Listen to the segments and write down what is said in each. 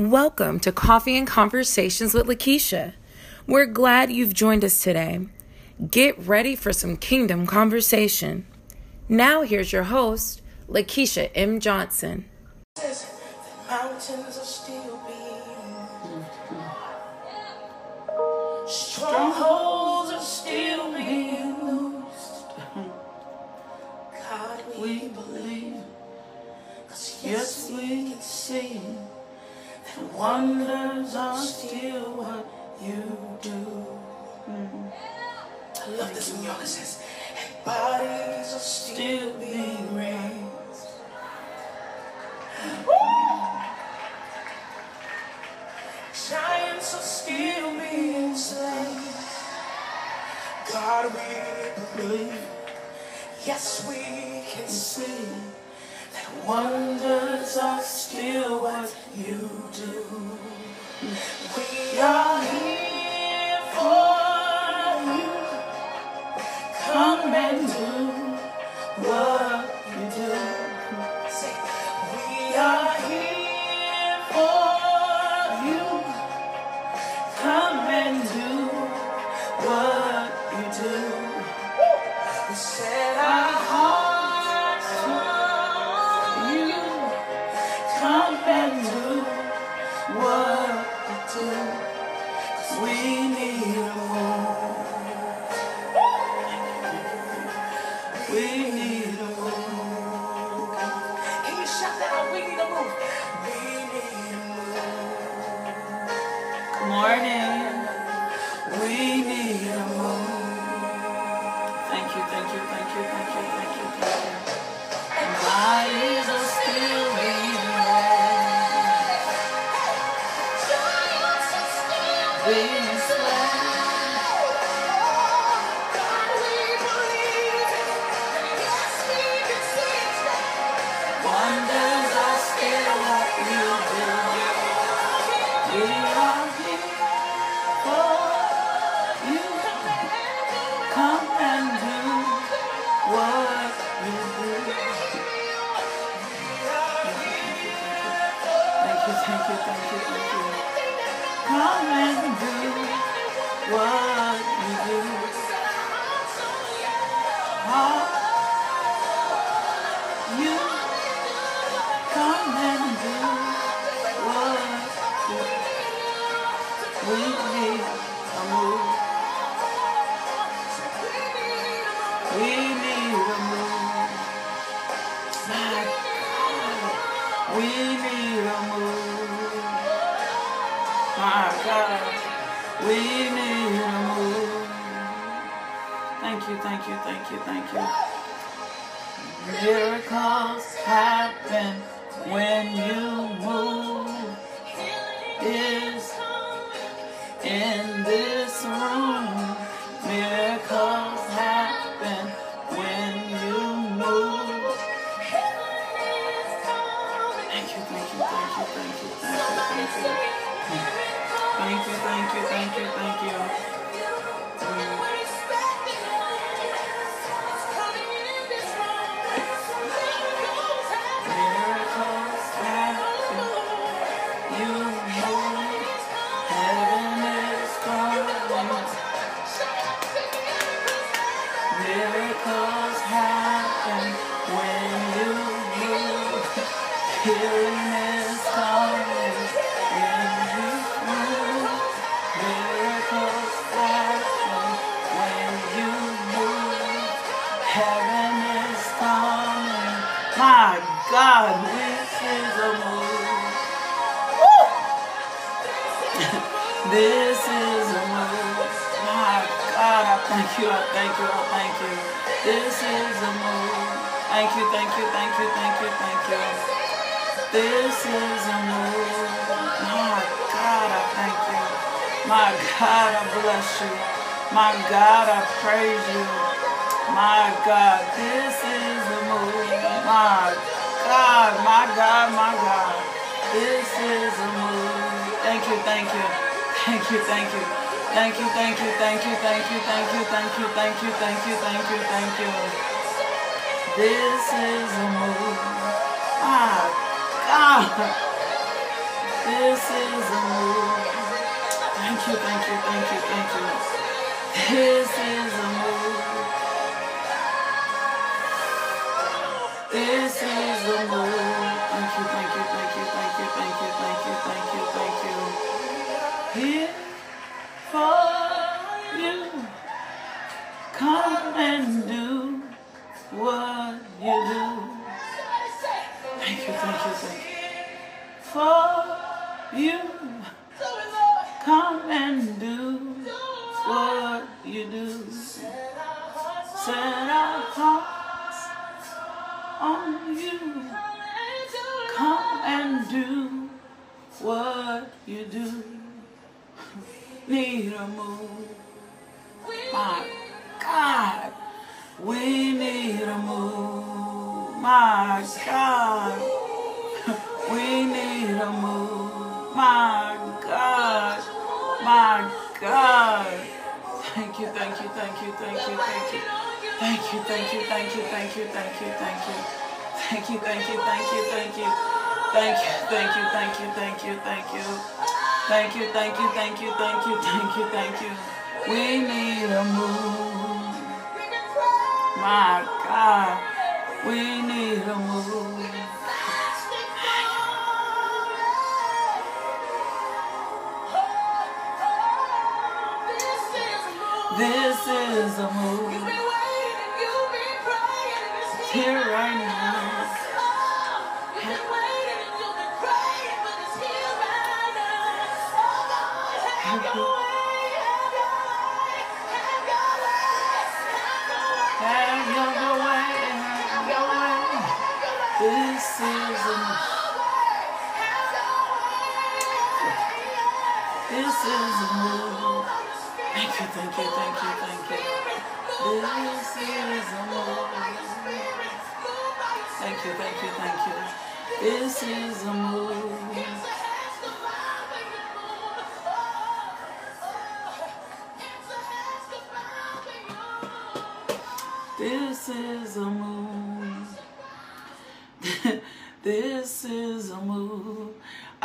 Welcome to Coffee and Conversations with Lakeisha. We're glad you've joined us today. Get ready for some kingdom conversation. Now, here's your host, Lakeisha M. Johnson. Mountains are still being, strongholds are still being loosed. God, we believe, yes, we can see. Wonders are still what you do. Mm. I love this when y'all says, and bodies are still being raised. Giants are still being slain. God, we believe. Yes, we can see. Wonders are still what you do. We are here for you. Come and do what. this is a move. Thank you, thank you, thank you, thank you. This is a move. This is a move. Thank you, thank you, thank you, thank you, thank you, thank you, thank you, thank you. Here for you. Come and do what you do. Thank you, thank you, thank you. For do. Need a move. My God, we need a move. My God, we need a move. My God, my God. Thank you, thank you, thank you, thank you, thank you. Thank you, thank you, thank you, thank you, thank you, thank you. Thank you, thank you, thank you, thank you. Thank you, thank you, thank you, thank you, thank you. Thank you, thank you, thank you, thank you, thank you, thank you. We need a move. My God, we need a move. This is a move. Here right now. You, thank you, thank you, thank you. Thank you, thank you, thank you. This is a move. This is a move.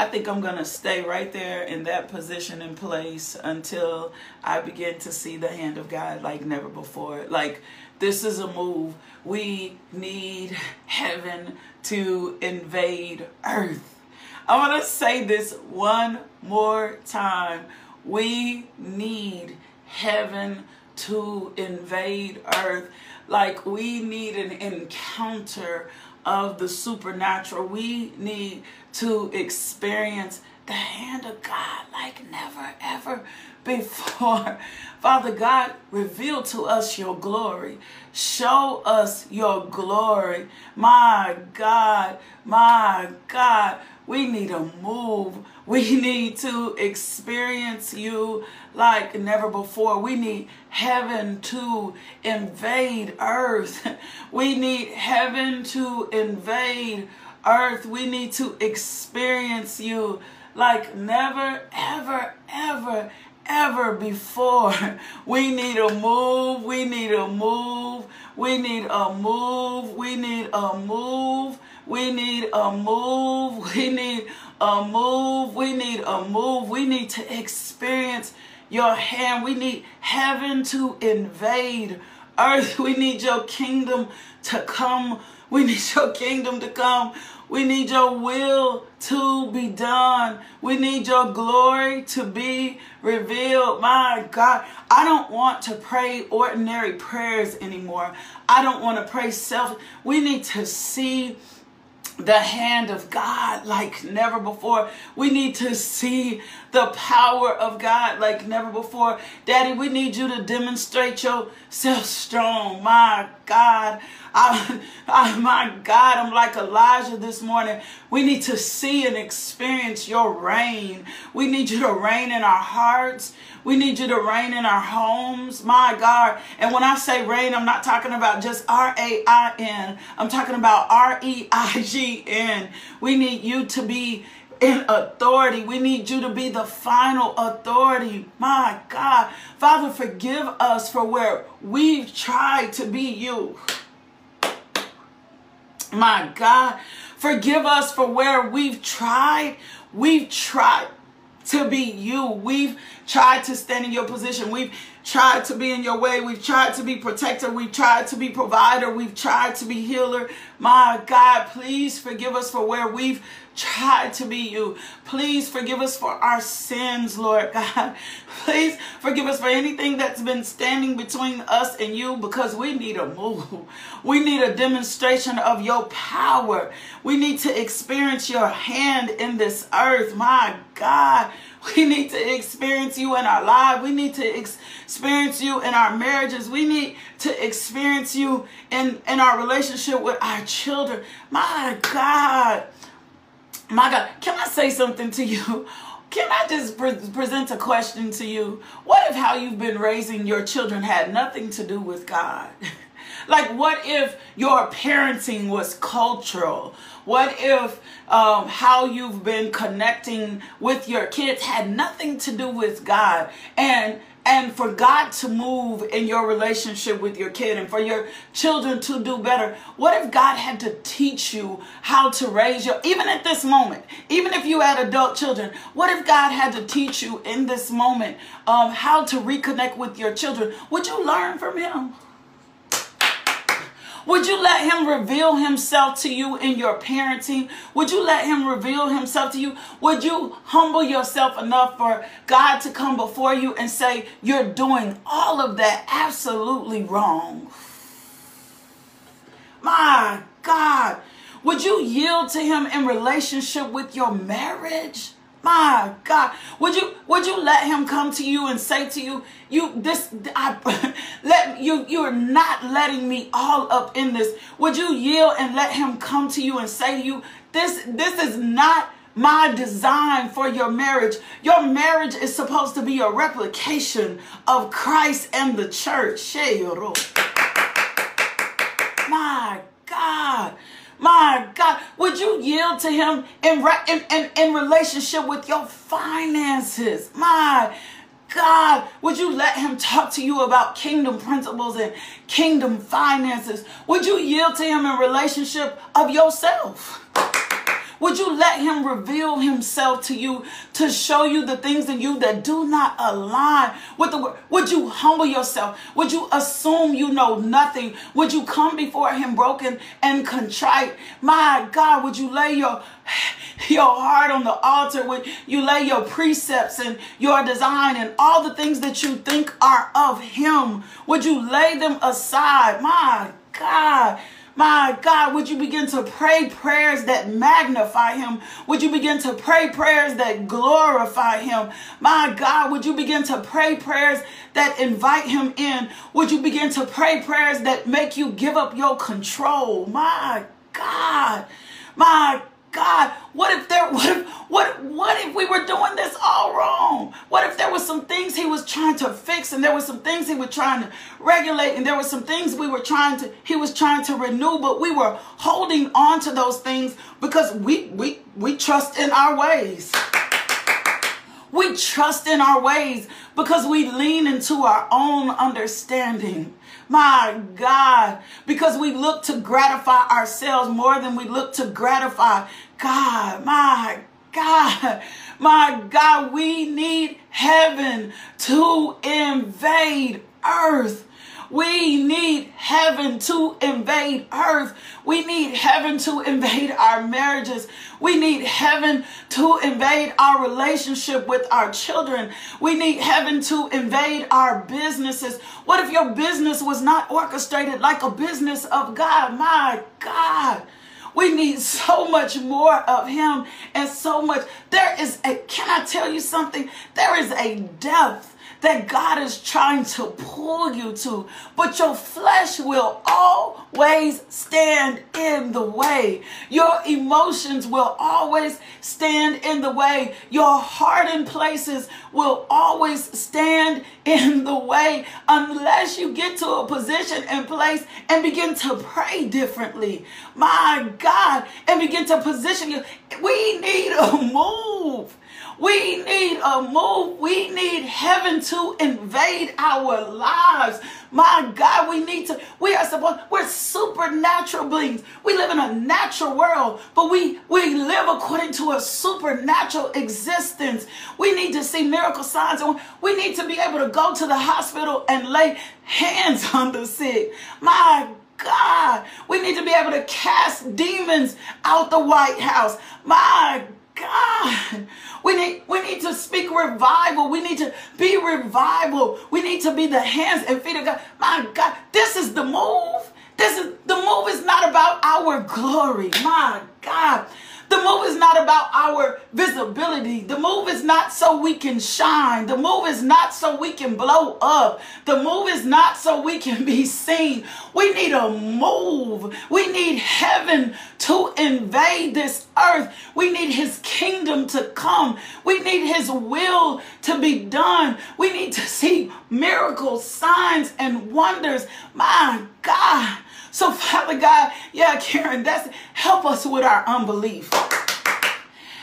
I think I'm going to stay right there in that position and place until I begin to see the hand of God like never before. Like, this is a move. We need heaven to invade earth. I want to say this one more time. We need heaven to invade earth. Like we need an encounter of the supernatural. We need to experience the hand of God like never ever before. Father God, reveal to us your glory. Show us your glory. My God, my God, we need a move. We need to experience you like never before. We need heaven to invade earth. We need heaven to invade earth. We need to experience you like never, ever, ever, ever before. We need a move. We need a move. We need a move. We need a move. We need a move. We need a move. We need a move. We need to experience your hand. We need heaven to invade earth. We need your kingdom to come. We need your kingdom to come. We need your will to be done. We need your glory to be revealed. My God, I don't want to pray ordinary prayers anymore. I don't want to pray self. We need to see the hand of God like never before. We need to see the power of God like never before. Daddy, we need you to demonstrate yourself strong. My God. I, I, my God, I'm like Elijah this morning. We need to see and experience your reign. We need you to reign in our hearts. We need you to reign in our homes. My God. And when I say reign, I'm not talking about just R A I N. I'm talking about R E I G N. We need you to be in authority. We need you to be the final authority. My God. Father, forgive us for where we've tried to be you. My God, forgive us for where we've tried we've tried to be you. We've tried to stand in your position. We've tried to be in your way. We've tried to be protector. We've tried to be provider. We've tried to be healer. My God, please forgive us for where we've tried to be you. Please forgive us for our sins, Lord God. Please forgive us for anything that's been standing between us and you because we need a move. We need a demonstration of your power. We need to experience your hand in this earth. My God. We need to experience you in our lives. We need to experience you in our marriages. We need to experience you in, in our relationship with our children. My God. My God, can I say something to you? Can I just pre- present a question to you? What if how you've been raising your children had nothing to do with God? like, what if your parenting was cultural? What if um, how you've been connecting with your kids had nothing to do with God? And and for God to move in your relationship with your kid and for your children to do better, what if God had to teach you how to raise your, even at this moment, even if you had adult children, what if God had to teach you in this moment um, how to reconnect with your children? Would you learn from Him? Would you let him reveal himself to you in your parenting? Would you let him reveal himself to you? Would you humble yourself enough for God to come before you and say, You're doing all of that absolutely wrong? My God. Would you yield to him in relationship with your marriage? My God, would you would you let him come to you and say to you, you this I let you you're not letting me all up in this. Would you yield and let him come to you and say to you, this this is not my design for your marriage. Your marriage is supposed to be a replication of Christ and the church. My God. My God, would you yield to him in, in, in, in relationship with your finances? My God, would you let him talk to you about kingdom principles and kingdom finances? Would you yield to him in relationship of yourself? Would you let him reveal himself to you to show you the things in you that do not align with the word? Would you humble yourself? Would you assume you know nothing? Would you come before him broken and contrite? My God, would you lay your your heart on the altar would you lay your precepts and your design and all the things that you think are of him would you lay them aside my god my God, would you begin to pray prayers that magnify him? Would you begin to pray prayers that glorify him? My God, would you begin to pray prayers that invite him in? Would you begin to pray prayers that make you give up your control? My God, my God, what if there what if what what if we were doing this all wrong? What if there were some things he was trying to fix and there were some things he was trying to regulate and there were some things we were trying to he was trying to renew, but we were holding on to those things because we we we trust in our ways. We trust in our ways because we lean into our own understanding. My God, because we look to gratify ourselves more than we look to gratify God, my God, my God, we need heaven to invade earth. We need heaven to invade earth. We need heaven to invade our marriages. We need heaven to invade our relationship with our children. We need heaven to invade our businesses. What if your business was not orchestrated like a business of God? My God. We need so much more of him and so much. There is a, can I tell you something? There is a depth that God is trying to pull you to, but your flesh will always stand in the way. Your emotions will always stand in the way. Your hardened places will always stand in the way unless you get to a position and place and begin to pray differently. My God, and begin to position you. We need a move. We need a move. We need heaven to invade our lives. My God, we need to, we are supposed, we're supernatural beings. We live in a natural world, but we, we live according to a supernatural existence. We need to see miracle signs and we need to be able to go to the hospital and lay hands on the sick. My God, we need to be able to cast demons out the White House. My God, we need we need to speak revival. We need to be revival. We need to be the hands and feet of God. My God, this is the move. This is the move is not about our glory. My God. The move is not about our visibility. The move is not so we can shine. The move is not so we can blow up. The move is not so we can be seen. We need a move. We need heaven to invade this earth. We need his kingdom to come. We need his will to be done. We need to see miracles, signs, and wonders. My God. So, Father God, yeah, Karen, that's help us with our unbelief.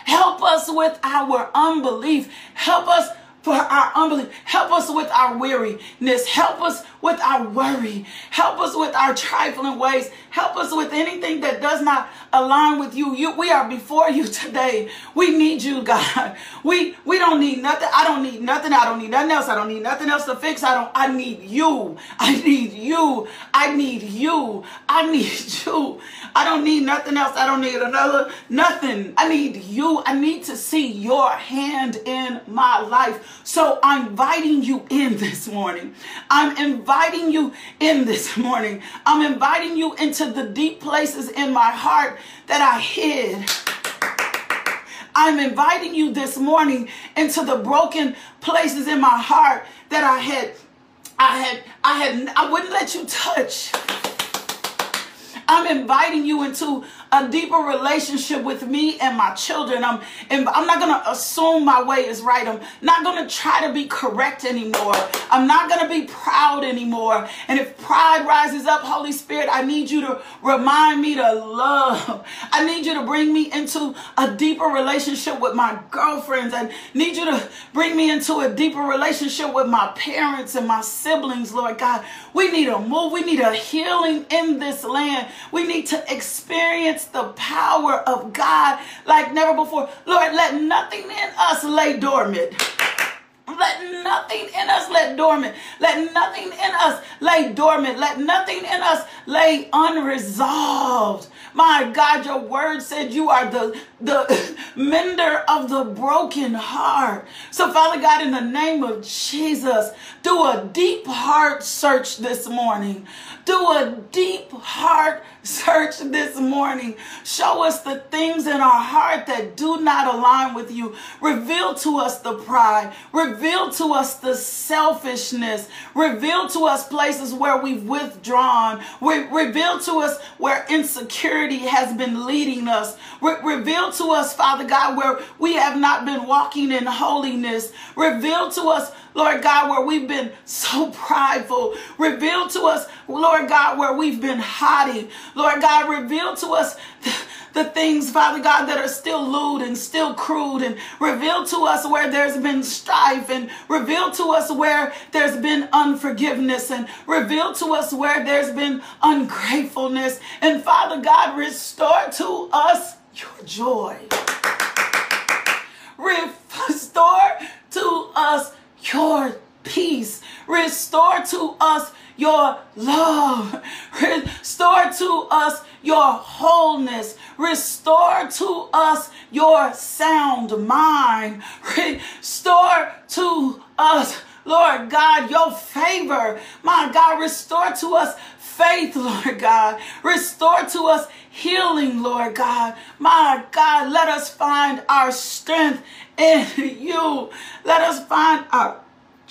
Help us with our unbelief. Help us for our unbelief. Help us with our weariness. Help us with our worry. Help us with our trifling ways. Help us with anything that does not align with you. You we are before you today. We need you, God. We we don't need nothing. I don't need nothing. I don't need nothing else. I don't need nothing else to fix. I don't I need you. I need you. I need you. I need you. I don't need nothing else. I don't need another nothing. I need you. I need to see your hand in my life. So I'm inviting you in this morning. I'm inviting you in this morning. I'm inviting you into the deep places in my heart that I hid. I'm inviting you this morning into the broken places in my heart that I had I had I had I wouldn't let you touch. I'm inviting you into a deeper relationship with me and my children. I'm, I'm not going to assume my way is right. I'm not going to try to be correct anymore. I'm not going to be proud anymore. And if pride rises up, Holy Spirit, I need you to remind me to love. I need you to bring me into a deeper relationship with my girlfriends. I need you to bring me into a deeper relationship with my parents and my siblings, Lord God. We need a move. We need a healing in this land. We need to experience the power of God like never before. Lord, let nothing in us lay dormant. Let nothing in us lay dormant. Let nothing in us lay dormant. Let nothing in us lay unresolved. My God, your word said you are the, the mender of the broken heart. So, Father God, in the name of Jesus, do a deep heart search this morning. Do a deep heart search this morning. Show us the things in our heart that do not align with you. Reveal to us the pride. Reveal to us the selfishness. Reveal to us places where we've withdrawn. Re- reveal to us where insecurity has been leading us. Re- reveal to us, Father God, where we have not been walking in holiness. Reveal to us Lord God, where we've been so prideful. Reveal to us, Lord God, where we've been haughty. Lord God, reveal to us the things, Father God, that are still lewd and still crude, and reveal to us where there's been strife, and reveal to us where there's been unforgiveness, and reveal to us where there's been ungratefulness. And Father God, restore to us your joy. Restore to us your peace. Restore to us your love. Restore to us your wholeness. Restore to us your sound mind. Restore to us, Lord God, your favor. My God, restore to us faith, Lord God. Restore to us healing, Lord God. My God, let us find our strength in you. Let us find our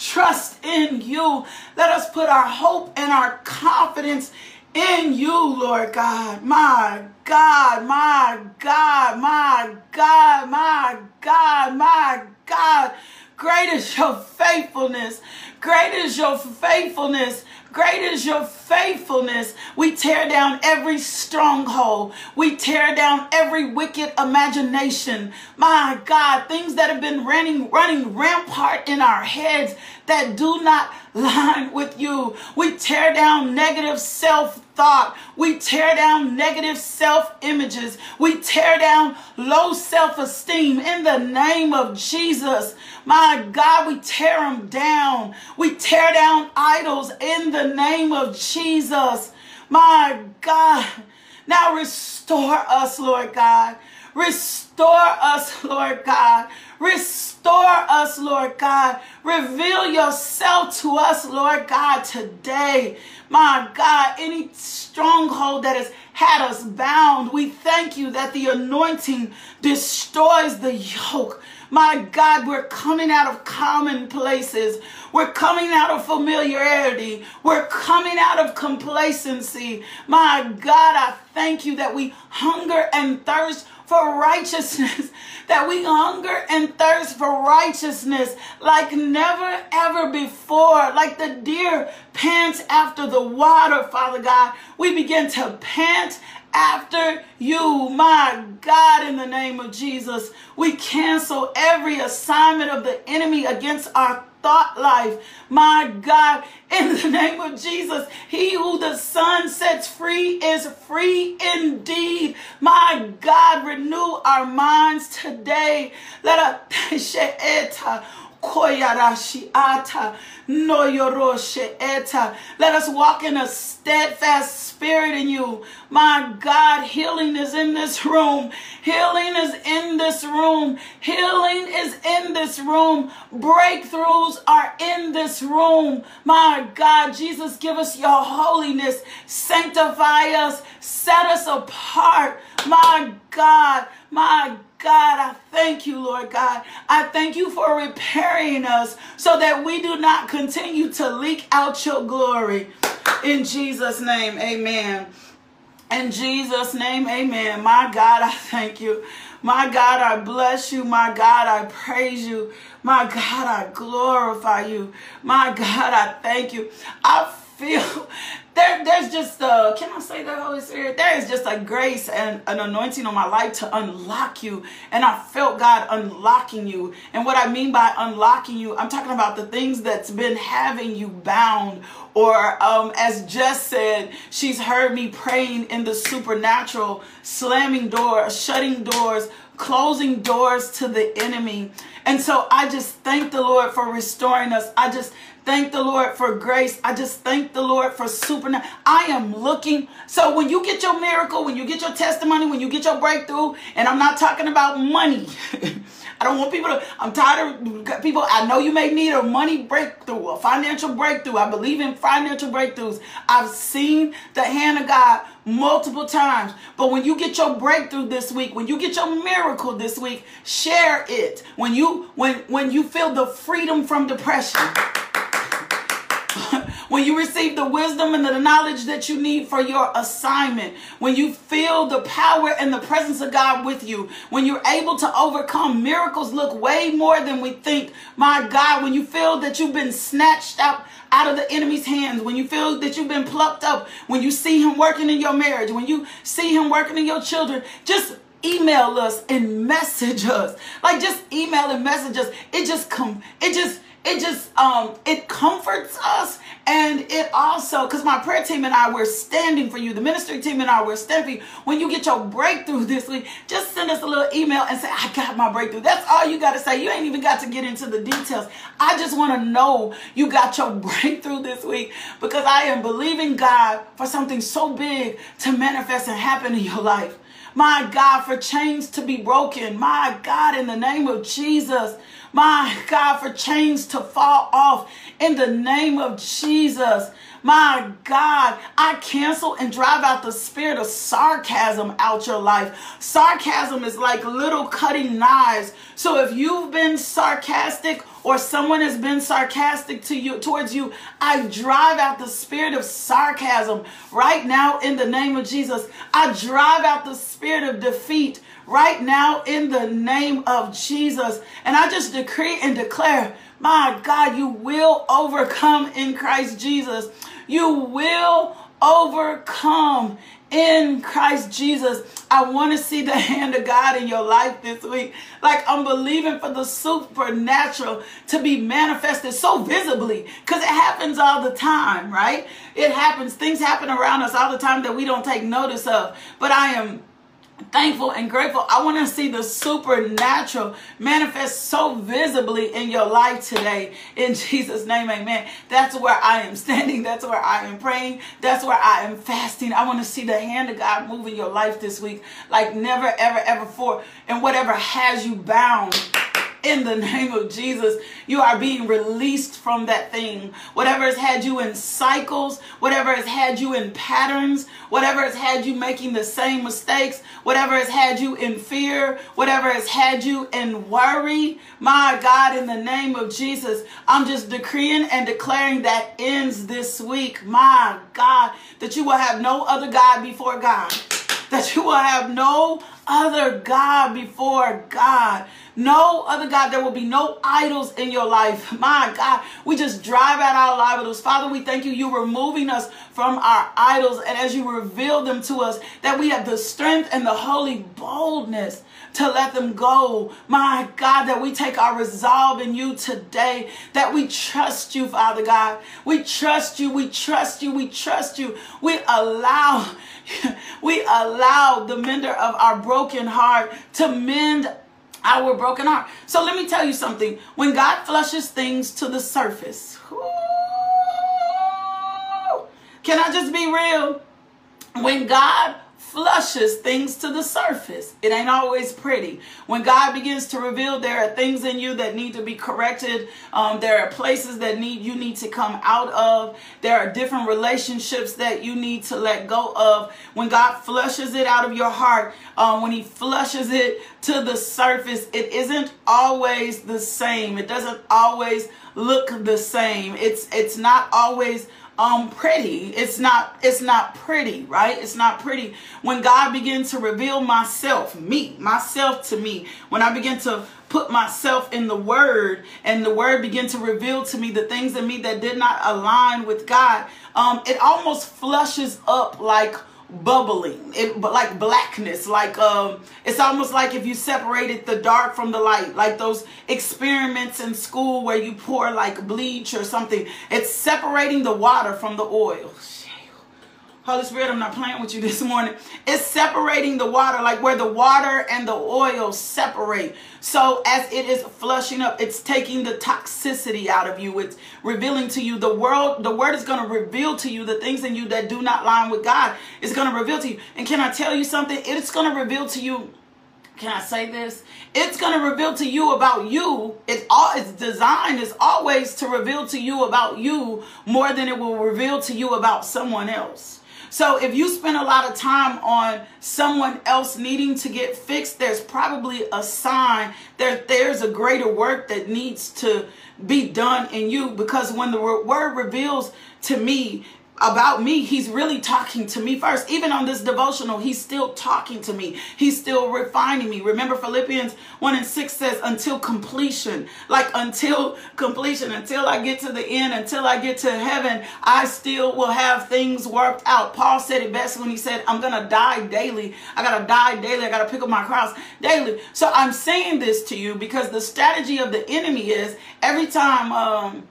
trust in you. Let us put our hope and our confidence in you, Lord God. My God, my God, my God, my God, my God. Great is your faithfulness. Great is your faithfulness. Great is your faithfulness. We tear down every stronghold. We tear down every wicked imagination. My God, things that have been running, running rampart in our heads that do not line with you. We tear down negative self thought. We tear down negative self images. We tear down low self esteem in the name of Jesus. My God, we tear them down. We tear down idols in the name of Jesus. My God. Now restore us, Lord God. Restore us, Lord God. Restore us, Lord God. Reveal yourself to us, Lord God, today. My God, any stronghold that has had us bound, we thank you that the anointing destroys the yoke. My God, we're coming out of common places. We're coming out of familiarity. We're coming out of complacency. My God, I thank you that we hunger and thirst for righteousness, that we hunger and thirst for righteousness like never ever before, like the deer pants after the water, Father God. We begin to pant after you, my God, in the name of Jesus. We cancel every assignment of the enemy against our thought life. My God, in the name of Jesus, he who the Son sets free is free indeed. My God, renew our minds today. Let us Koyarashiata, Noyoroshe eta. Let us walk in a steadfast spirit in you. My God, healing is in this room. Healing is in this room. Healing is in this room. Breakthroughs are in this room. My God, Jesus, give us your holiness. Sanctify us. Set us apart. My God, my God, I thank you, Lord God. I thank you for repairing us so that we do not continue to leak out your glory. In Jesus' name, amen. In Jesus' name, amen. My God, I thank you. My God, I bless you. My God, I praise you. My God, I glorify you. My God, I thank you. I feel there, there's just a, can I say that, Holy Spirit? There is just a grace and an anointing on my life to unlock you. And I felt God unlocking you. And what I mean by unlocking you, I'm talking about the things that's been having you bound. Or um, as Jess said, she's heard me praying in the supernatural, slamming doors, shutting doors, closing doors to the enemy. And so I just thank the Lord for restoring us. I just thank the Lord for grace. I just thank the Lord for supernatural. I am looking. So when you get your miracle, when you get your testimony, when you get your breakthrough, and I'm not talking about money. I don't want people to, I'm tired of people, I know you may need a money breakthrough, a financial breakthrough. I believe in financial breakthroughs. I've seen the hand of God multiple times. But when you get your breakthrough this week, when you get your miracle this week, share it. When you when when you feel the freedom from depression, when you receive the wisdom and the knowledge that you need for your assignment, when you feel the power and the presence of God with you, when you're able to overcome, miracles look way more than we think. My God, when you feel that you've been snatched out out of the enemy's hands, when you feel that you've been plucked up, when you see him working in your marriage, when you see him working in your children, just email us and message us. Like just email and message us. It just come it just it just um it comforts us and it also because my prayer team and I we're standing for you. The ministry team and I we're standing when you get your breakthrough this week just send us a little email and say I got my breakthrough. That's all you got to say. You ain't even got to get into the details. I just want to know you got your breakthrough this week because I am believing God for something so big to manifest and happen in your life. My God for chains to be broken. My God in the name of Jesus my God, for chains to fall off in the name of Jesus. My God, I cancel and drive out the spirit of sarcasm out your life. Sarcasm is like little cutting knives. So if you've been sarcastic or someone has been sarcastic to you towards you, I drive out the spirit of sarcasm right now in the name of Jesus. I drive out the spirit of defeat right now in the name of Jesus. And I just decree and declare, my God, you will overcome in Christ Jesus. You will overcome in Christ Jesus. I want to see the hand of God in your life this week. Like I'm believing for the supernatural to be manifested so visibly because it happens all the time, right? It happens. Things happen around us all the time that we don't take notice of. But I am thankful and grateful. I want to see the supernatural manifest so visibly in your life today. In Jesus' name, amen. That's where I am standing. That's where I am praying. That's where I am fasting. I want to see the hand of God move in your life this week like never, ever, ever before. And whatever has you bound in the name of Jesus. You are being released from that thing. Whatever has had you in cycles, whatever has had you in patterns, whatever has had you making the same mistakes, whatever has had you in fear, whatever has had you in worry, my God, in the name of Jesus, I'm just decreeing and declaring that ends this week. My God, that you will have no other God before God. That you will have no other God before God. No other God. There will be no idols in your life. My God, we just drive out our idols. Father, we thank you. You're removing us from our idols. And as you reveal them to us, that we have the strength and the holy boldness to let them go. My God, that we take our resolve in you today, that we trust you, Father God. We trust you. We trust you. We trust you. We allow, we allow the mender of our broken heart to mend our broken heart. So let me tell you something. When God flushes things to the surface, can I just be real? When God flushes things to the surface. It ain't always pretty. When God begins to reveal there are things in you that need to be corrected, um, there are places that need you need to come out of. There are different relationships that you need to let go of. When God flushes it out of your heart, um, when He flushes it to the surface, it isn't always the same. It doesn't always look the same. It's it's not always um pretty. It's not it's not pretty right? It's not pretty. When god begins to reveal myself me myself to me when i begin to put myself in the word and the word begin to reveal to me the things in me that did not align with god um it almost flushes up like bubbling it but like blackness like um it's almost like if you separated the dark from the light like those experiments in school where you pour like bleach or something. It's separating the water from the oil Holy Spirit, I'm not playing with you this morning. It's separating the water, like where the water and the oil separate. So as it is flushing up, it's taking the toxicity out of you. It's revealing to you the world. The word is going to reveal to you the things in you that do not line with God. It's going to reveal to you. And can I tell you something? It's going to reveal to you can I say this? It's going to reveal to you about you. It's all its design is always to reveal to you about you more than it will reveal to you about someone else. So if you spend a lot of time on someone else needing to get fixed, there's probably a sign that there's a greater work that needs to be done in you. Because when the word reveals to me about me, he's really talking to me first. Even on this devotional, he's still talking to me. He's still refining me. Remember Philippians 1 and 6 says until completion. Like until completion, until I get to the end, until I get to heaven, I still will have things worked out. Paul said it best when he said, I'm going to die daily. I got to die daily. I got to pick up my cross daily. So I'm saying this to you because the strategy of the enemy is every time um,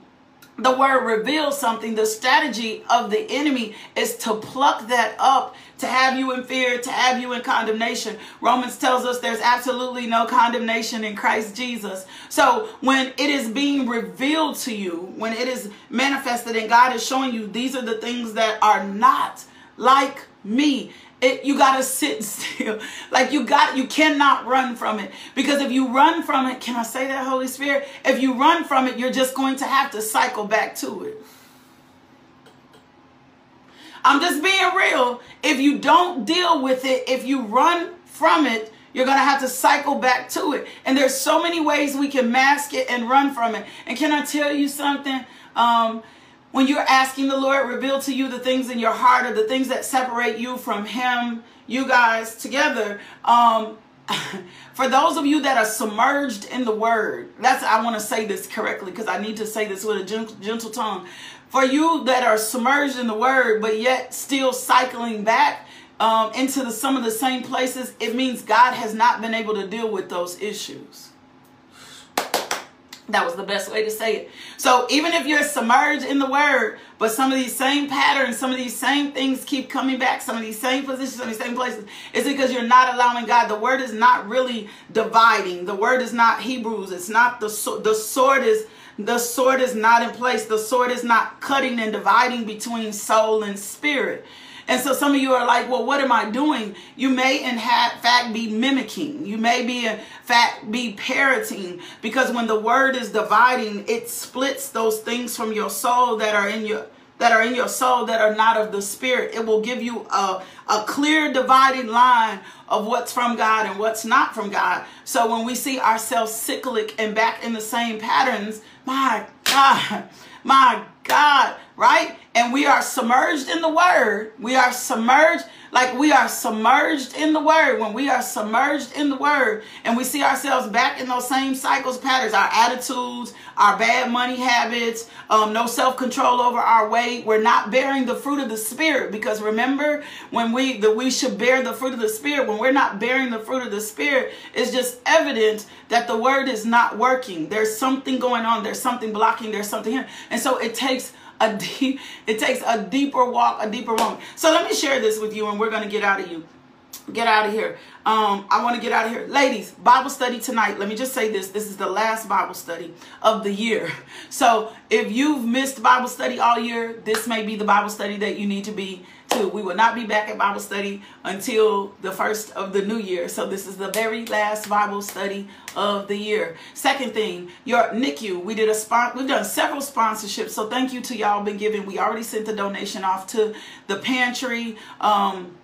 the word reveals something, the strategy of the enemy is to pluck that up, to have you in fear, to have you in condemnation. Romans tells us there's absolutely no condemnation in Christ Jesus. So when it is being revealed to you, when it is manifested and God is showing you these are the things that are not like me it, you got to sit still. Like you got, you cannot run from it. Because if you run from it, can I say that, Holy Spirit? If you run from it, you're just going to have to cycle back to it. I'm just being real. If you don't deal with it, if you run from it, you're going to have to cycle back to it. And there's so many ways we can mask it and run from it. And can I tell you something? Um, when you're asking the Lord reveal to you the things in your heart or the things that separate you from him, you guys together, um, for those of you that are submerged in the word, that's I want to say this correctly because I need to say this with a gentle, gentle tongue. For you that are submerged in the word, but yet still cycling back um, into the, some of the same places, it means God has not been able to deal with those issues. That was the best way to say it. So even if you're submerged in the word, but some of these same patterns, some of these same things keep coming back, some of these same positions, some of these same places, it's because you're not allowing God. The word is not really dividing. The word is not Hebrews. It's not the the sword is the sword is not in place. The sword is not cutting and dividing between soul and spirit. And so some of you are like, well, what am I doing? You may in fact be mimicking. You may be in fact be parroting because when the word is dividing, it splits those things from your soul that are in your that are in your soul that are not of the spirit. It will give you a, a clear dividing line of what's from God and what's not from God. So when we see ourselves cyclic and back in the same patterns, my God, my God, right? And we are submerged in the word. We are submerged, like we are submerged in the word. When we are submerged in the word and we see ourselves back in those same cycles, patterns, our attitudes, our bad money habits, um, no self control over our weight, we're not bearing the fruit of the spirit. Because remember, when we that we should bear the fruit of the spirit, when we're not bearing the fruit of the spirit, it's just evident that the word is not working. There's something going on. There's something blocking. There's something here, and so it takes a deep, it takes a deeper walk, a deeper moment. So let me share this with you and we're going to get out of you. Get out of here. Um, I want to get out of here. Ladies, Bible study tonight. Let me just say this. This is the last Bible study of the year. So if you've missed Bible study all year, this may be the Bible study that you need to be to. We will not be back at Bible study until the first of the new year. So this is the very last Bible study of the year. Second thing, your NICU. We did a spot. We've done several sponsorships. So thank you to y'all been giving. We already sent the donation off to the pantry. Um,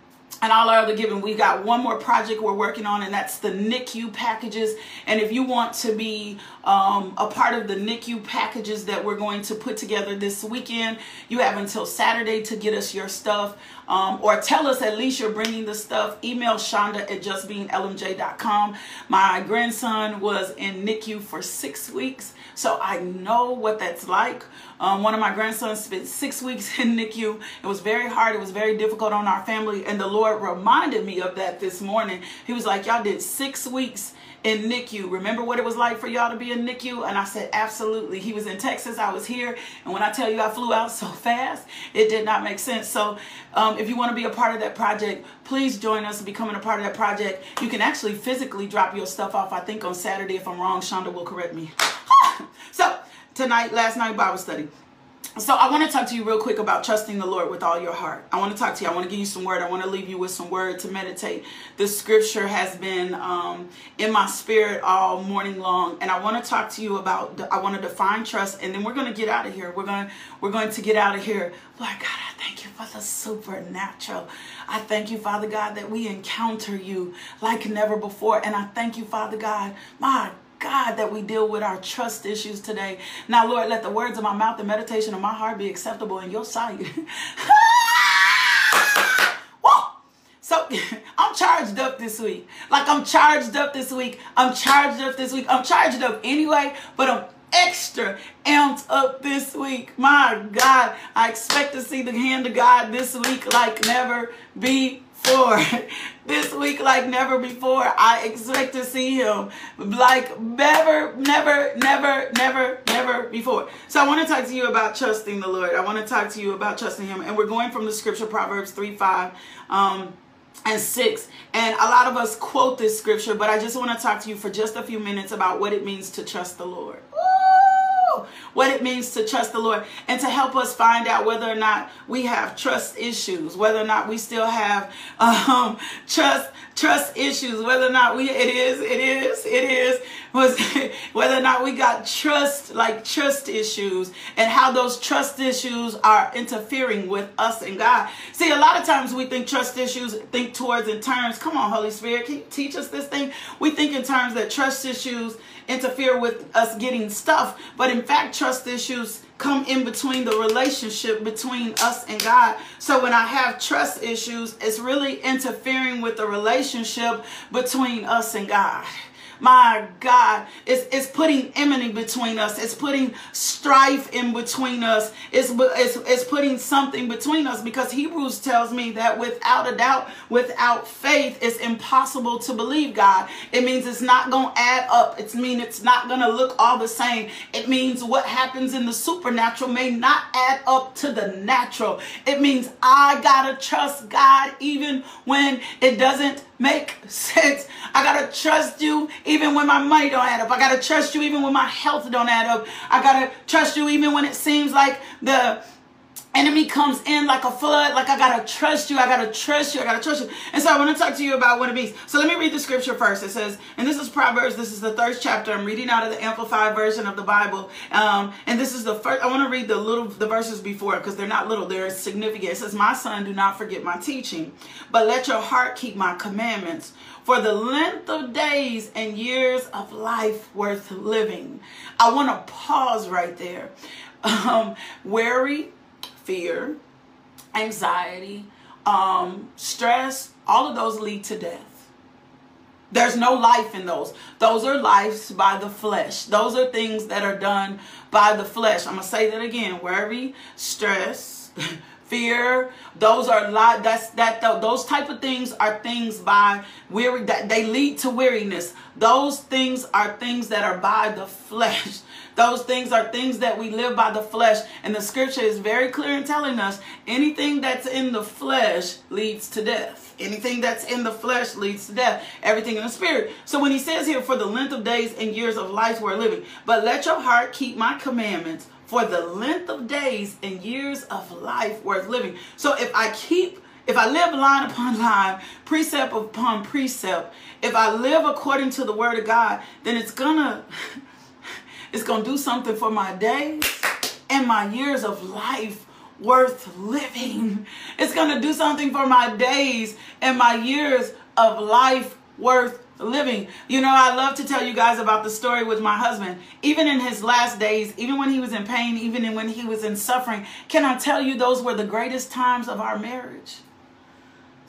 and all our other giving. We've got one more project we're working on, and that's the NICU packages. And if you want to be um, a part of the NICU packages that we're going to put together this weekend, you have until Saturday to get us your stuff. Um, or tell us at least you're bringing the stuff. Email Shonda at justbeinglmj.com. My grandson was in NICU for six weeks, so I know what that's like. Um, one of my grandsons spent six weeks in NICU. It was very hard. It was very difficult on our family. And the Lord reminded me of that this morning. He was like, y'all did six weeks in NICU. Remember what it was like for y'all to be in NICU? And I said, absolutely. He was in Texas. I was here. And when I tell you I flew out so fast, it did not make sense. So um, if you want to be a part of that project, please join us becoming a part of that project. You can actually physically drop your stuff off, I think, on Saturday. If I'm wrong, Shonda will correct me. so tonight, last night Bible study. So I want to talk to you real quick about trusting the Lord with all your heart. I want to talk to you. I want to give you some word. I want to leave you with some word to meditate. The scripture has been um, in my spirit all morning long, and I want to talk to you about. I want to define trust, and then we're going to get out of here. We're going we're going to get out of here. Lord God, I thank you for the supernatural. I thank you, Father God, that we encounter you like never before, and I thank you, Father God, my God, that we deal with our trust issues today. Now, Lord, let the words of my mouth and meditation of my heart be acceptable in your sight. so I'm charged up this week. Like I'm charged up this week. I'm charged up this week. I'm charged up anyway, but I'm extra amped up this week. My God, I expect to see the hand of God this week like never before this week like never before. I expect to see him like never, never, never, never, never before. So I want to talk to you about trusting the Lord. I want to talk to you about trusting him. And we're going from the scripture, Proverbs 3, 5. Um, and 6 and a lot of us quote this scripture but i just want to talk to you for just a few minutes about what it means to trust the lord what it means to trust the Lord and to help us find out whether or not we have trust issues, whether or not we still have um, trust trust issues, whether or not we it is, it is, it is, was whether or not we got trust like trust issues and how those trust issues are interfering with us and God. See, a lot of times we think trust issues think towards in terms, come on, Holy Spirit, can you teach us this thing? We think in terms that trust issues interfere with us getting stuff, but in fact, trust issues come in between the relationship between us and God. So when I have trust issues, it's really interfering with the relationship between us and God my God, it's, it's putting enmity between us. It's putting strife in between us. It's, it's, it's putting something between us because Hebrews tells me that without a doubt, without faith, it's impossible to believe God. It means it's not going to add up. It means it's not going to look all the same. It means what happens in the supernatural may not add up to the natural. It means I got to trust God even when it doesn't make sense. I gotta trust you even when my money don't add up. I gotta trust you even when my health don't add up. I gotta trust you even when it seems like the enemy comes in like a flood like i gotta trust you i gotta trust you i gotta trust you. And so i want to talk to you about what it means. So let me read the scripture first. It says and this is proverbs this is the third chapter. I'm reading out of the amplified version of the bible. Um, and this is the first i want to read the little the verses before because they're not little they're significant. It says my son do not forget my teaching but let your heart keep my commandments. For the length of days and years of life worth living. I want to pause right there. Um, worry fear, anxiety, um, stress, all of those lead to death. There's no life in those. Those are lives by the flesh. Those are things that are done by the flesh. I'm going to say that again. Worry, stress, fear those are lot that's that those type of things are things by weary that they lead to weariness those things are things that are by the flesh those things are things that we live by the flesh. And the scripture is very clear in telling us anything that's in the flesh leads to death. Anything that's in the flesh leads to death. Everything in the spirit. So when he says here for the length of days and years of life we're living but let your heart keep my commandments for the length of days and years of life worth living. So if I keep, if I live line upon line, precept upon precept, if I live according to the word of God, then it's gonna, it's gonna do something for my days and my years of life worth living. It's gonna do something for my days and my years of life worth living. You know, I love to tell you guys about the story with my husband. Even in his last days, even when he was in pain, even when he was in suffering, can I tell you those were the greatest times of our marriage?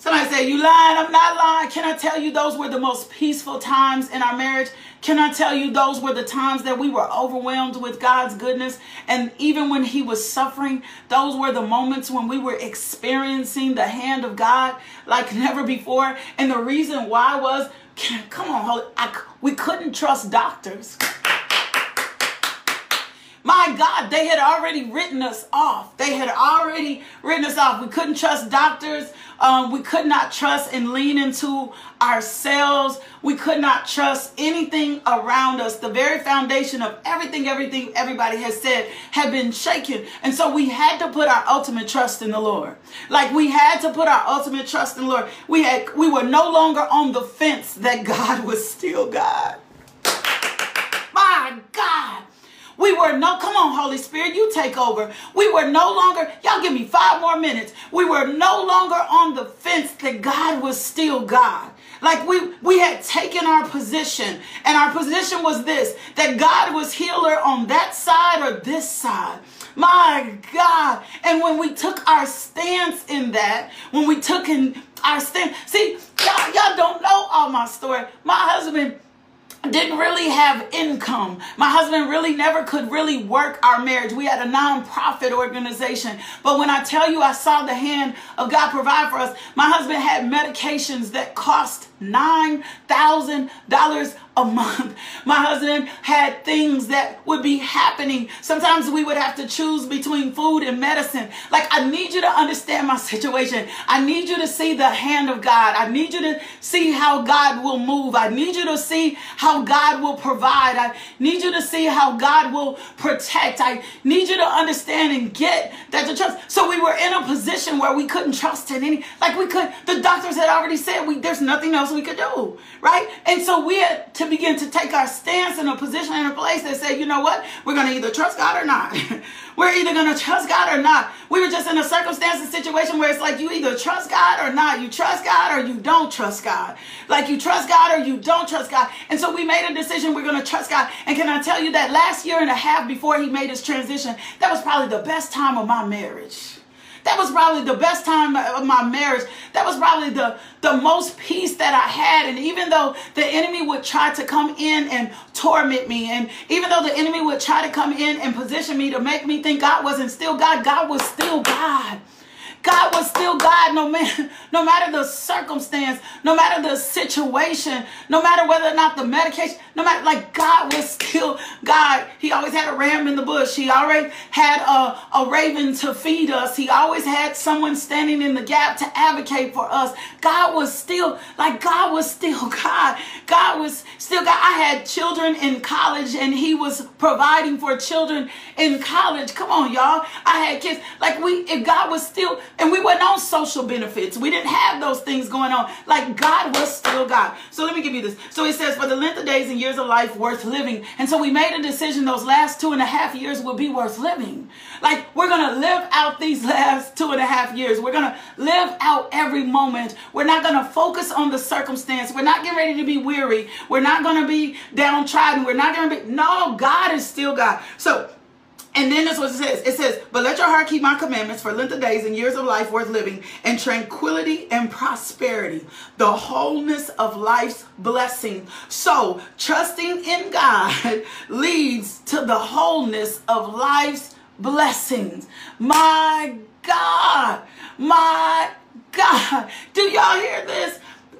Somebody say, You lying? I'm not lying. Can I tell you those were the most peaceful times in our marriage? Can I tell you those were the times that we were overwhelmed with God's goodness? And even when He was suffering, those were the moments when we were experiencing the hand of God like never before. And the reason why was Come on, I, we couldn't trust doctors. My God, they had already written us off. They had already written us off. We couldn't trust doctors. Um, we could not trust and lean into ourselves. We could not trust anything around us. The very foundation of everything, everything everybody has said had been shaken. And so we had to put our ultimate trust in the Lord. Like we had to put our ultimate trust in the Lord. We had we were no longer on the fence that God was still God. My God. We were no, come on, Holy Spirit, you take over. We were no longer, y'all give me five more minutes. We were no longer on the fence that God was still God. Like we we had taken our position, and our position was this that God was healer on that side or this side. My God. And when we took our stance in that, when we took in our stance, see, y'all, y'all don't know all my story. My husband didn't really have income. My husband really never could really work our marriage. We had a non-profit organization. But when I tell you I saw the hand of God provide for us, my husband had medications that cost $9,000 a month. My husband had things that would be happening. Sometimes we would have to choose between food and medicine. Like, I need you to understand my situation. I need you to see the hand of God. I need you to see how God will move. I need you to see how God will provide. I need you to see how God will protect. I need you to understand and get that the trust. So we were in a position where we couldn't trust in any, like we could, the doctors had already said we, there's nothing else we could do, right? And so we had to begin to take our stance in a position in a place that say, you know what, we're going to either trust God or not. We're either going to trust God or not. We were just in a circumstance and situation where it's like you either trust God or not. You trust God or you don't trust God. Like you trust God or you don't trust God. And so we made a decision we're going to trust God. And can I tell you that last year and a half before he made his transition, that was probably the best time of my marriage. That was probably the best time of my marriage. That was probably the, the most peace that I had. And even though the enemy would try to come in and torment me, and even though the enemy would try to come in and position me to make me think God wasn't still God, God was still God. God was still God no matter, no matter the circumstance, no matter the situation, no matter whether or not the medication, no matter, like God was still God. He always had a ram in the bush. He already had a, a raven to feed us. He always had someone standing in the gap to advocate for us. God was still, like God was still God. God was still God. I had children in college and he was providing for children in college. Come on, y'all. I had kids. Like we, if God was still, and we weren't on social benefits. We didn't have those things going on. Like God was still God. So let me give you this. So he says, for the length of days and years of life worth living. And so we made a decision those last two and a half years will be worth living. Like we're going to live out these last two and a half years. We're going to live out every moment. We're not going to focus on the circumstance. We're not getting ready to be weary. We're not going to be downtrodden. We're not going to be, no, God is still God. So and then that's what it says. It says, But let your heart keep my commandments for length of days and years of life worth living, and tranquility and prosperity, the wholeness of life's blessing. So, trusting in God leads to the wholeness of life's blessings. My God, my God. Do y'all hear this?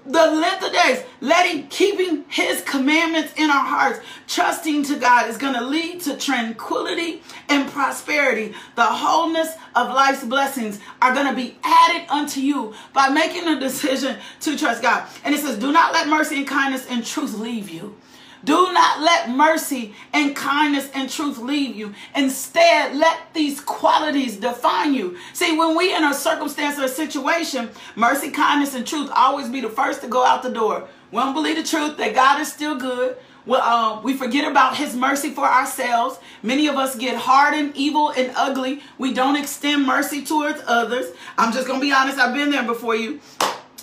The length of days, letting keeping his commandments in our hearts, trusting to God is going to lead to tranquility and prosperity. The wholeness of life's blessings are going to be added unto you by making a decision to trust God. And it says, Do not let mercy and kindness and truth leave you. Do not let mercy and kindness and truth leave you. Instead, let these qualities define you. See, when we in a circumstance or a situation, mercy, kindness, and truth always be the first to go out the door. We don't believe the truth that God is still good. Well, uh, we forget about his mercy for ourselves. Many of us get hard and evil and ugly. We don't extend mercy towards others. I'm just going to be honest. I've been there before you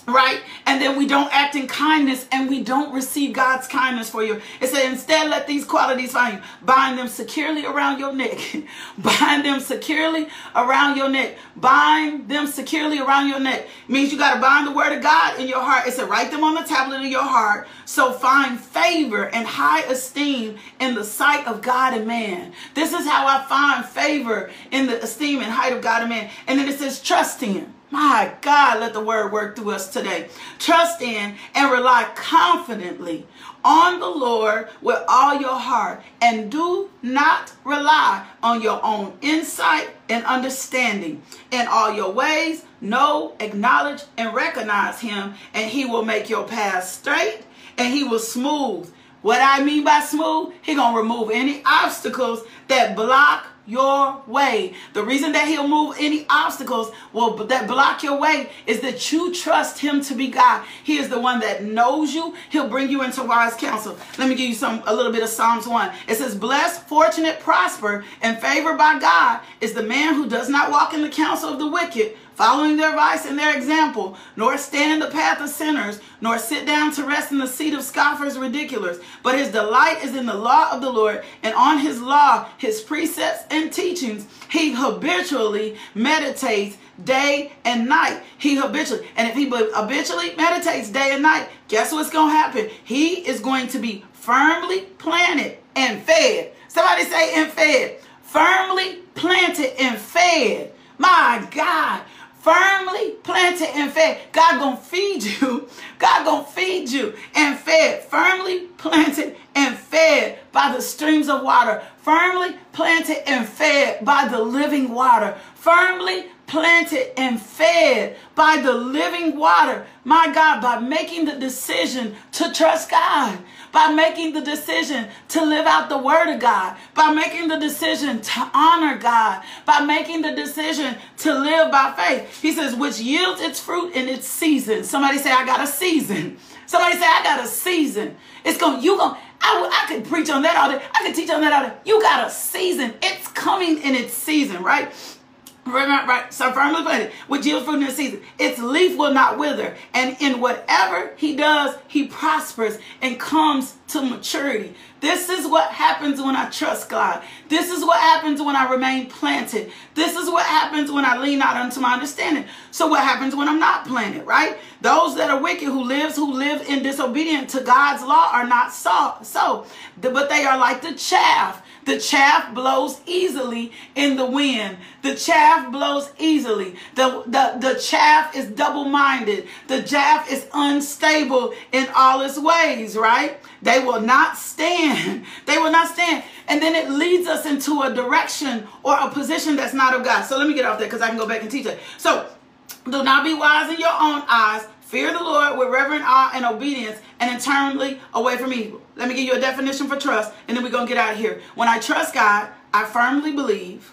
right? And then we don't act in kindness and we don't receive God's kindness for you. It said, instead, let these qualities find you. Bind them securely around your neck. Bind them securely around your neck. Bind them securely around your neck. Means you got to bind the word of God in your heart. It said, write them on the tablet of your heart. So find favor and high esteem in the sight of God and man. This is how I find favor in the esteem and height of God and man. And then it says, trust Him. My God, let the word work through us today. Trust in and rely confidently on the Lord with all your heart and do not rely on your own insight and understanding. In all your ways, know, acknowledge, and recognize him, and he will make your path straight and he will smooth. What I mean by smooth, he gonna remove any obstacles that block your way. The reason that he'll move any obstacles will that block your way is that you trust him to be God. He is the one that knows you. He'll bring you into wise counsel. Let me give you some a little bit of Psalms 1. It says, Blessed, fortunate, prosper, and favored by God is the man who does not walk in the counsel of the wicked following their advice and their example, nor stand in the path of sinners, nor sit down to rest in the seat of scoffers ridiculous. But his delight is in the law of the Lord, and on his law, his precepts and teachings, he habitually meditates day and night. He habitually, and if he habitually meditates day and night, guess what's going to happen? He is going to be firmly planted and fed. Somebody say and fed. Firmly planted and fed. My God firmly planted and fed. God gonna feed you. God gonna feed you and fed. Firmly planted and fed by the streams of water. Firmly planted and fed by the living water. Firmly planted and fed by the living water. My God, by making the decision to trust God by making the decision to live out the word of God, by making the decision to honor God, by making the decision to live by faith. He says, which yields its fruit in its season. Somebody say, I got a season. Somebody say, I got a season. It's going, you going, I, I could preach on that all day. I could teach on that all day. You got a season. It's coming in its season, right? Right. So firmly planted with yield fruit in the season. Its leaf will not wither. And in whatever he does, he prospers and comes to maturity. This is what happens when I trust God. This is what happens when I remain planted. This is what happens when I lean out unto my understanding. So what happens when I'm not planted, right? Those that are wicked who lives who live in disobedience to God's law are not so, so but they are like the chaff the chaff blows easily in the wind. The chaff blows easily. The, the, the chaff is double minded. The chaff is unstable in all its ways, right? They will not stand. They will not stand. And then it leads us into a direction or a position that's not of God. So let me get off there because I can go back and teach it. So do not be wise in your own eyes. Fear the Lord with reverent awe and obedience and internally away from evil. Let me give you a definition for trust and then we're going to get out of here. When I trust God, I firmly believe.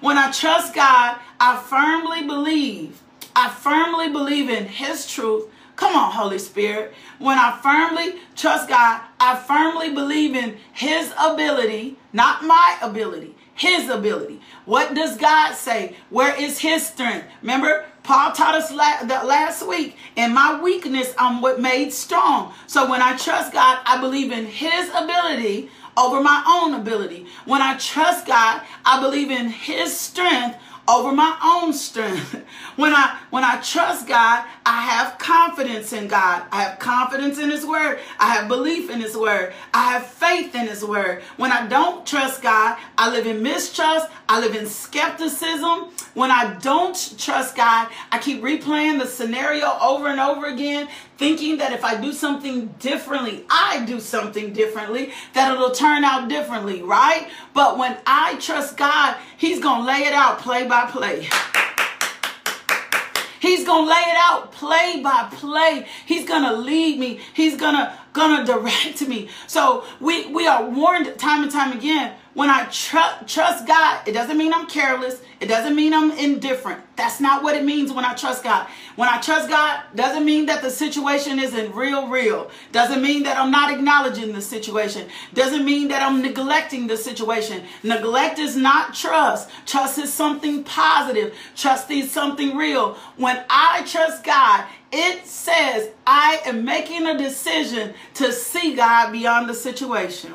When I trust God, I firmly believe. I firmly believe in His truth. Come on, Holy Spirit. When I firmly trust God, I firmly believe in His ability, not my ability, His ability. What does God say? Where is His strength? Remember, Paul taught us that last week, in my weakness, I'm what made strong. So when I trust God, I believe in his ability over my own ability. When I trust God, I believe in his strength over my own strength. when I when I trust God, I have confidence in God. I have confidence in his word. I have belief in his word. I have faith in his word. When I don't trust God, I live in mistrust. I live in skepticism. When I don't trust God, I keep replaying the scenario over and over again, thinking that if I do something differently, I do something differently, that it'll turn out differently, right? But when I trust God, He's going to lay it out play by play. He's going to lay it out play by play. He's going to lead me. He's going to to direct me. So we we are warned time and time again when I tr- trust God, it doesn't mean I'm careless. It doesn't mean I'm indifferent. That's not what it means when I trust God. When I trust God, doesn't mean that the situation isn't real, real. Doesn't mean that I'm not acknowledging the situation. Doesn't mean that I'm neglecting the situation. Neglect is not trust. Trust is something positive. Trust is something real. When I trust God, it says I am making a decision to see God beyond the situation.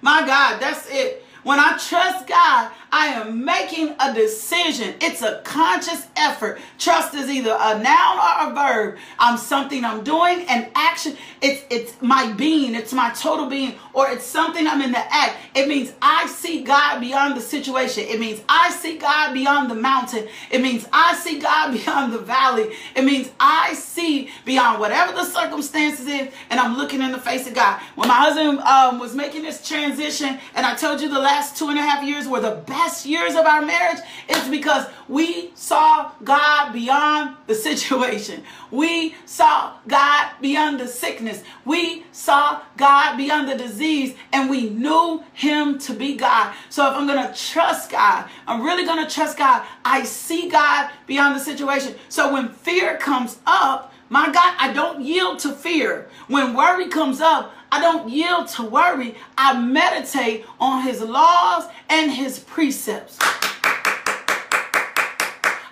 My God, that's it. When I trust God, I am making a decision. It's a conscious effort. Trust is either a noun or a verb. I'm something I'm doing, an action. It's it's my being. It's my total being, or it's something I'm in the act. It means I see God beyond the situation. It means I see God beyond the mountain. It means I see God beyond the valley. It means I see beyond whatever the circumstances is, and I'm looking in the face of God. When my husband um, was making this transition, and I told you the last two and a half years were the best years of our marriage is because we saw God beyond the situation. We saw God beyond the sickness. We saw God beyond the disease and we knew him to be God. So if I'm going to trust God, I'm really going to trust God. I see God beyond the situation. So when fear comes up, my God, I don't yield to fear. When worry comes up, I don't yield to worry. I meditate on his laws and his precepts.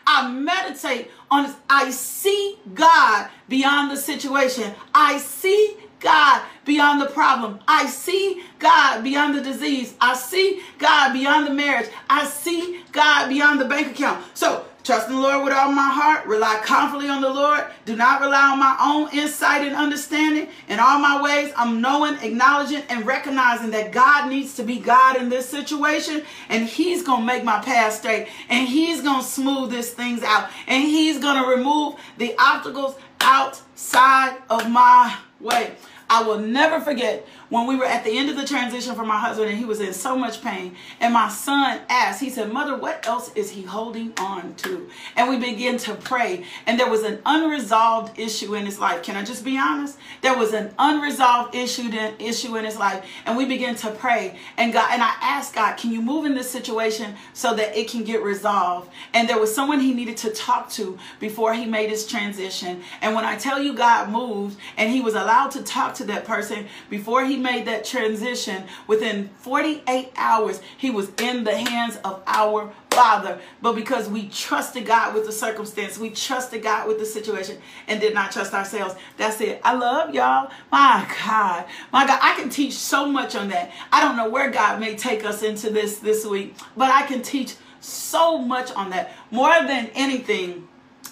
I meditate on his, I see God beyond the situation. I see God beyond the problem. I see God beyond the disease. I see God beyond the marriage. I see God beyond the bank account. So Trust in the Lord with all my heart. Rely confidently on the Lord. Do not rely on my own insight and understanding. In all my ways, I'm knowing, acknowledging, and recognizing that God needs to be God in this situation. And He's going to make my path straight. And He's going to smooth these things out. And He's going to remove the obstacles outside of my way. I will never forget when we were at the end of the transition for my husband and he was in so much pain. And my son asked, he said, Mother, what else is he holding on to? And we began to pray. And there was an unresolved issue in his life. Can I just be honest? There was an unresolved issue, issue in his life. And we began to pray. And God, and I asked God, can you move in this situation so that it can get resolved? And there was someone he needed to talk to before he made his transition. And when I tell you God moved and he was allowed to talk to that person before he made that transition, within 48 hours, he was in the hands of our Father. But because we trusted God with the circumstance, we trusted God with the situation and did not trust ourselves. That's it. I love y'all. My God. My God. I can teach so much on that. I don't know where God may take us into this this week, but I can teach so much on that. More than anything,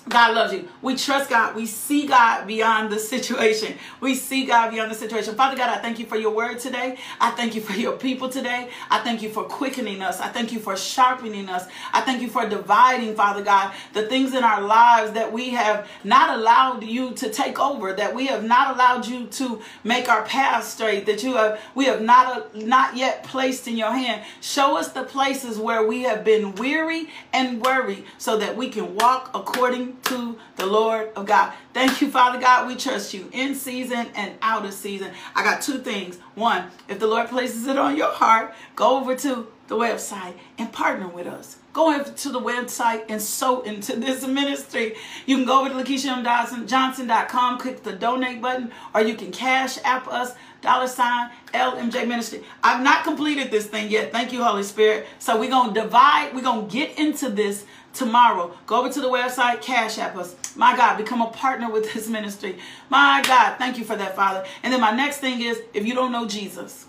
God loves you. We trust God. We see God beyond the situation. We see God beyond the situation. Father God, I thank you for your word today. I thank you for your people today. I thank you for quickening us. I thank you for sharpening us. I thank you for dividing, Father God, the things in our lives that we have not allowed you to take over, that we have not allowed you to make our path straight, that you have we have not not yet placed in your hand. Show us the places where we have been weary and worried so that we can walk according to the Lord of God. Thank you, Father God. We trust you in season and out of season. I got two things. One, if the Lord places it on your heart, go over to the website and partner with us. Go to the website and sow into this ministry. You can go over to LakeishaMJohnson.com, click the donate button, or you can cash app us, dollar sign LMJ Ministry. I've not completed this thing yet. Thank you, Holy Spirit. So we're going to divide, we're going to get into this tomorrow. Go over to the website, Cash App us. My God, become a partner with this ministry. My God, thank you for that, Father. And then my next thing is if you don't know Jesus,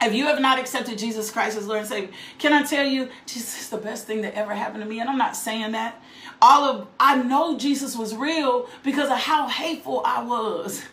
if you have not accepted Jesus Christ as Lord and Savior, can I tell you, Jesus is the best thing that ever happened to me? And I'm not saying that. All of I know Jesus was real because of how hateful I was.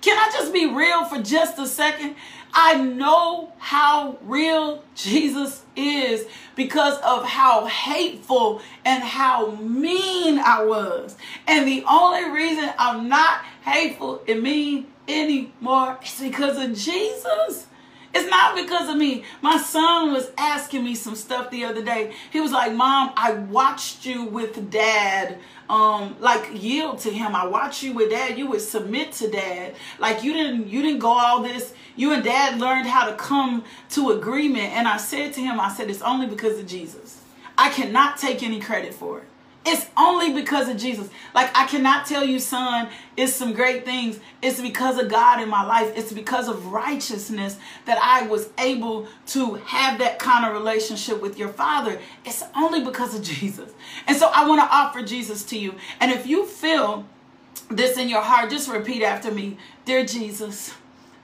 Can I just be real for just a second? I know how real Jesus is because of how hateful and how mean I was. And the only reason I'm not hateful and mean anymore is because of Jesus. It's not because of me. My son was asking me some stuff the other day. He was like, Mom, I watched you with dad. Um, like yield to him. I watched you with dad. You would submit to dad. Like you didn't you didn't go all this. You and dad learned how to come to agreement. And I said to him, I said, it's only because of Jesus. I cannot take any credit for it. It's only because of Jesus. Like I cannot tell you, son, it's some great things. It's because of God in my life. It's because of righteousness that I was able to have that kind of relationship with your father. It's only because of Jesus. And so I want to offer Jesus to you. And if you feel this in your heart, just repeat after me. Dear Jesus,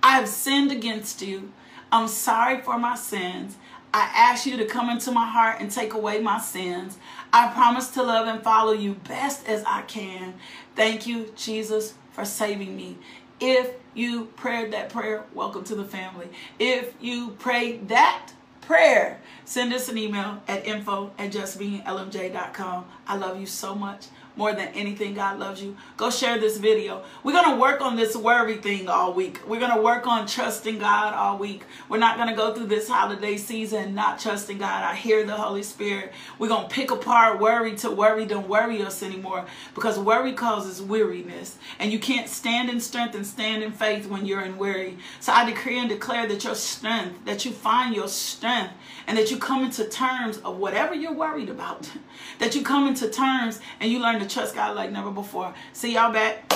I have sinned against you. I'm sorry for my sins. I ask you to come into my heart and take away my sins. I promise to love and follow you best as I can. Thank you, Jesus, for saving me. If you prayed that prayer, welcome to the family. If you prayed that prayer, send us an email at info at justbeinglmj.com. I love you so much more than anything. God loves you. Go share this video. We're going to work on this worry thing all week. We're going to work on trusting God all week. We're not going to go through this holiday season not trusting God. I hear the Holy Spirit. We're going to pick apart worry to worry don't worry us anymore because worry causes weariness. And you can't stand in strength and stand in faith when you're in worry. So I decree and declare that your strength, that you find your strength and that you come into terms of whatever you're worried about. that you come into terms and you learn trust God like never before. See y'all back.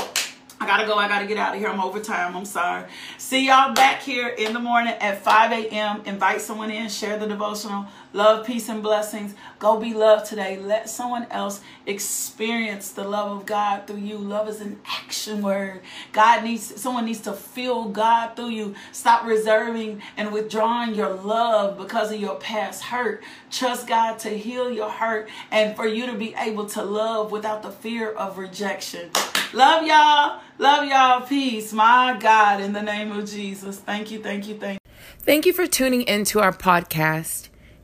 I gotta go. I gotta get out of here. I'm over time. I'm sorry. See y'all back here in the morning at 5 a.m. Invite someone in. Share the devotional. Love, peace, and blessings. Go be loved today. Let someone else experience the love of God through you. Love is an action word. God needs someone needs to feel God through you. Stop reserving and withdrawing your love because of your past hurt. Trust God to heal your hurt and for you to be able to love without the fear of rejection. Love y'all. Love y'all. Peace. My God, in the name of Jesus. Thank you, thank you, thank you. Thank you for tuning into our podcast.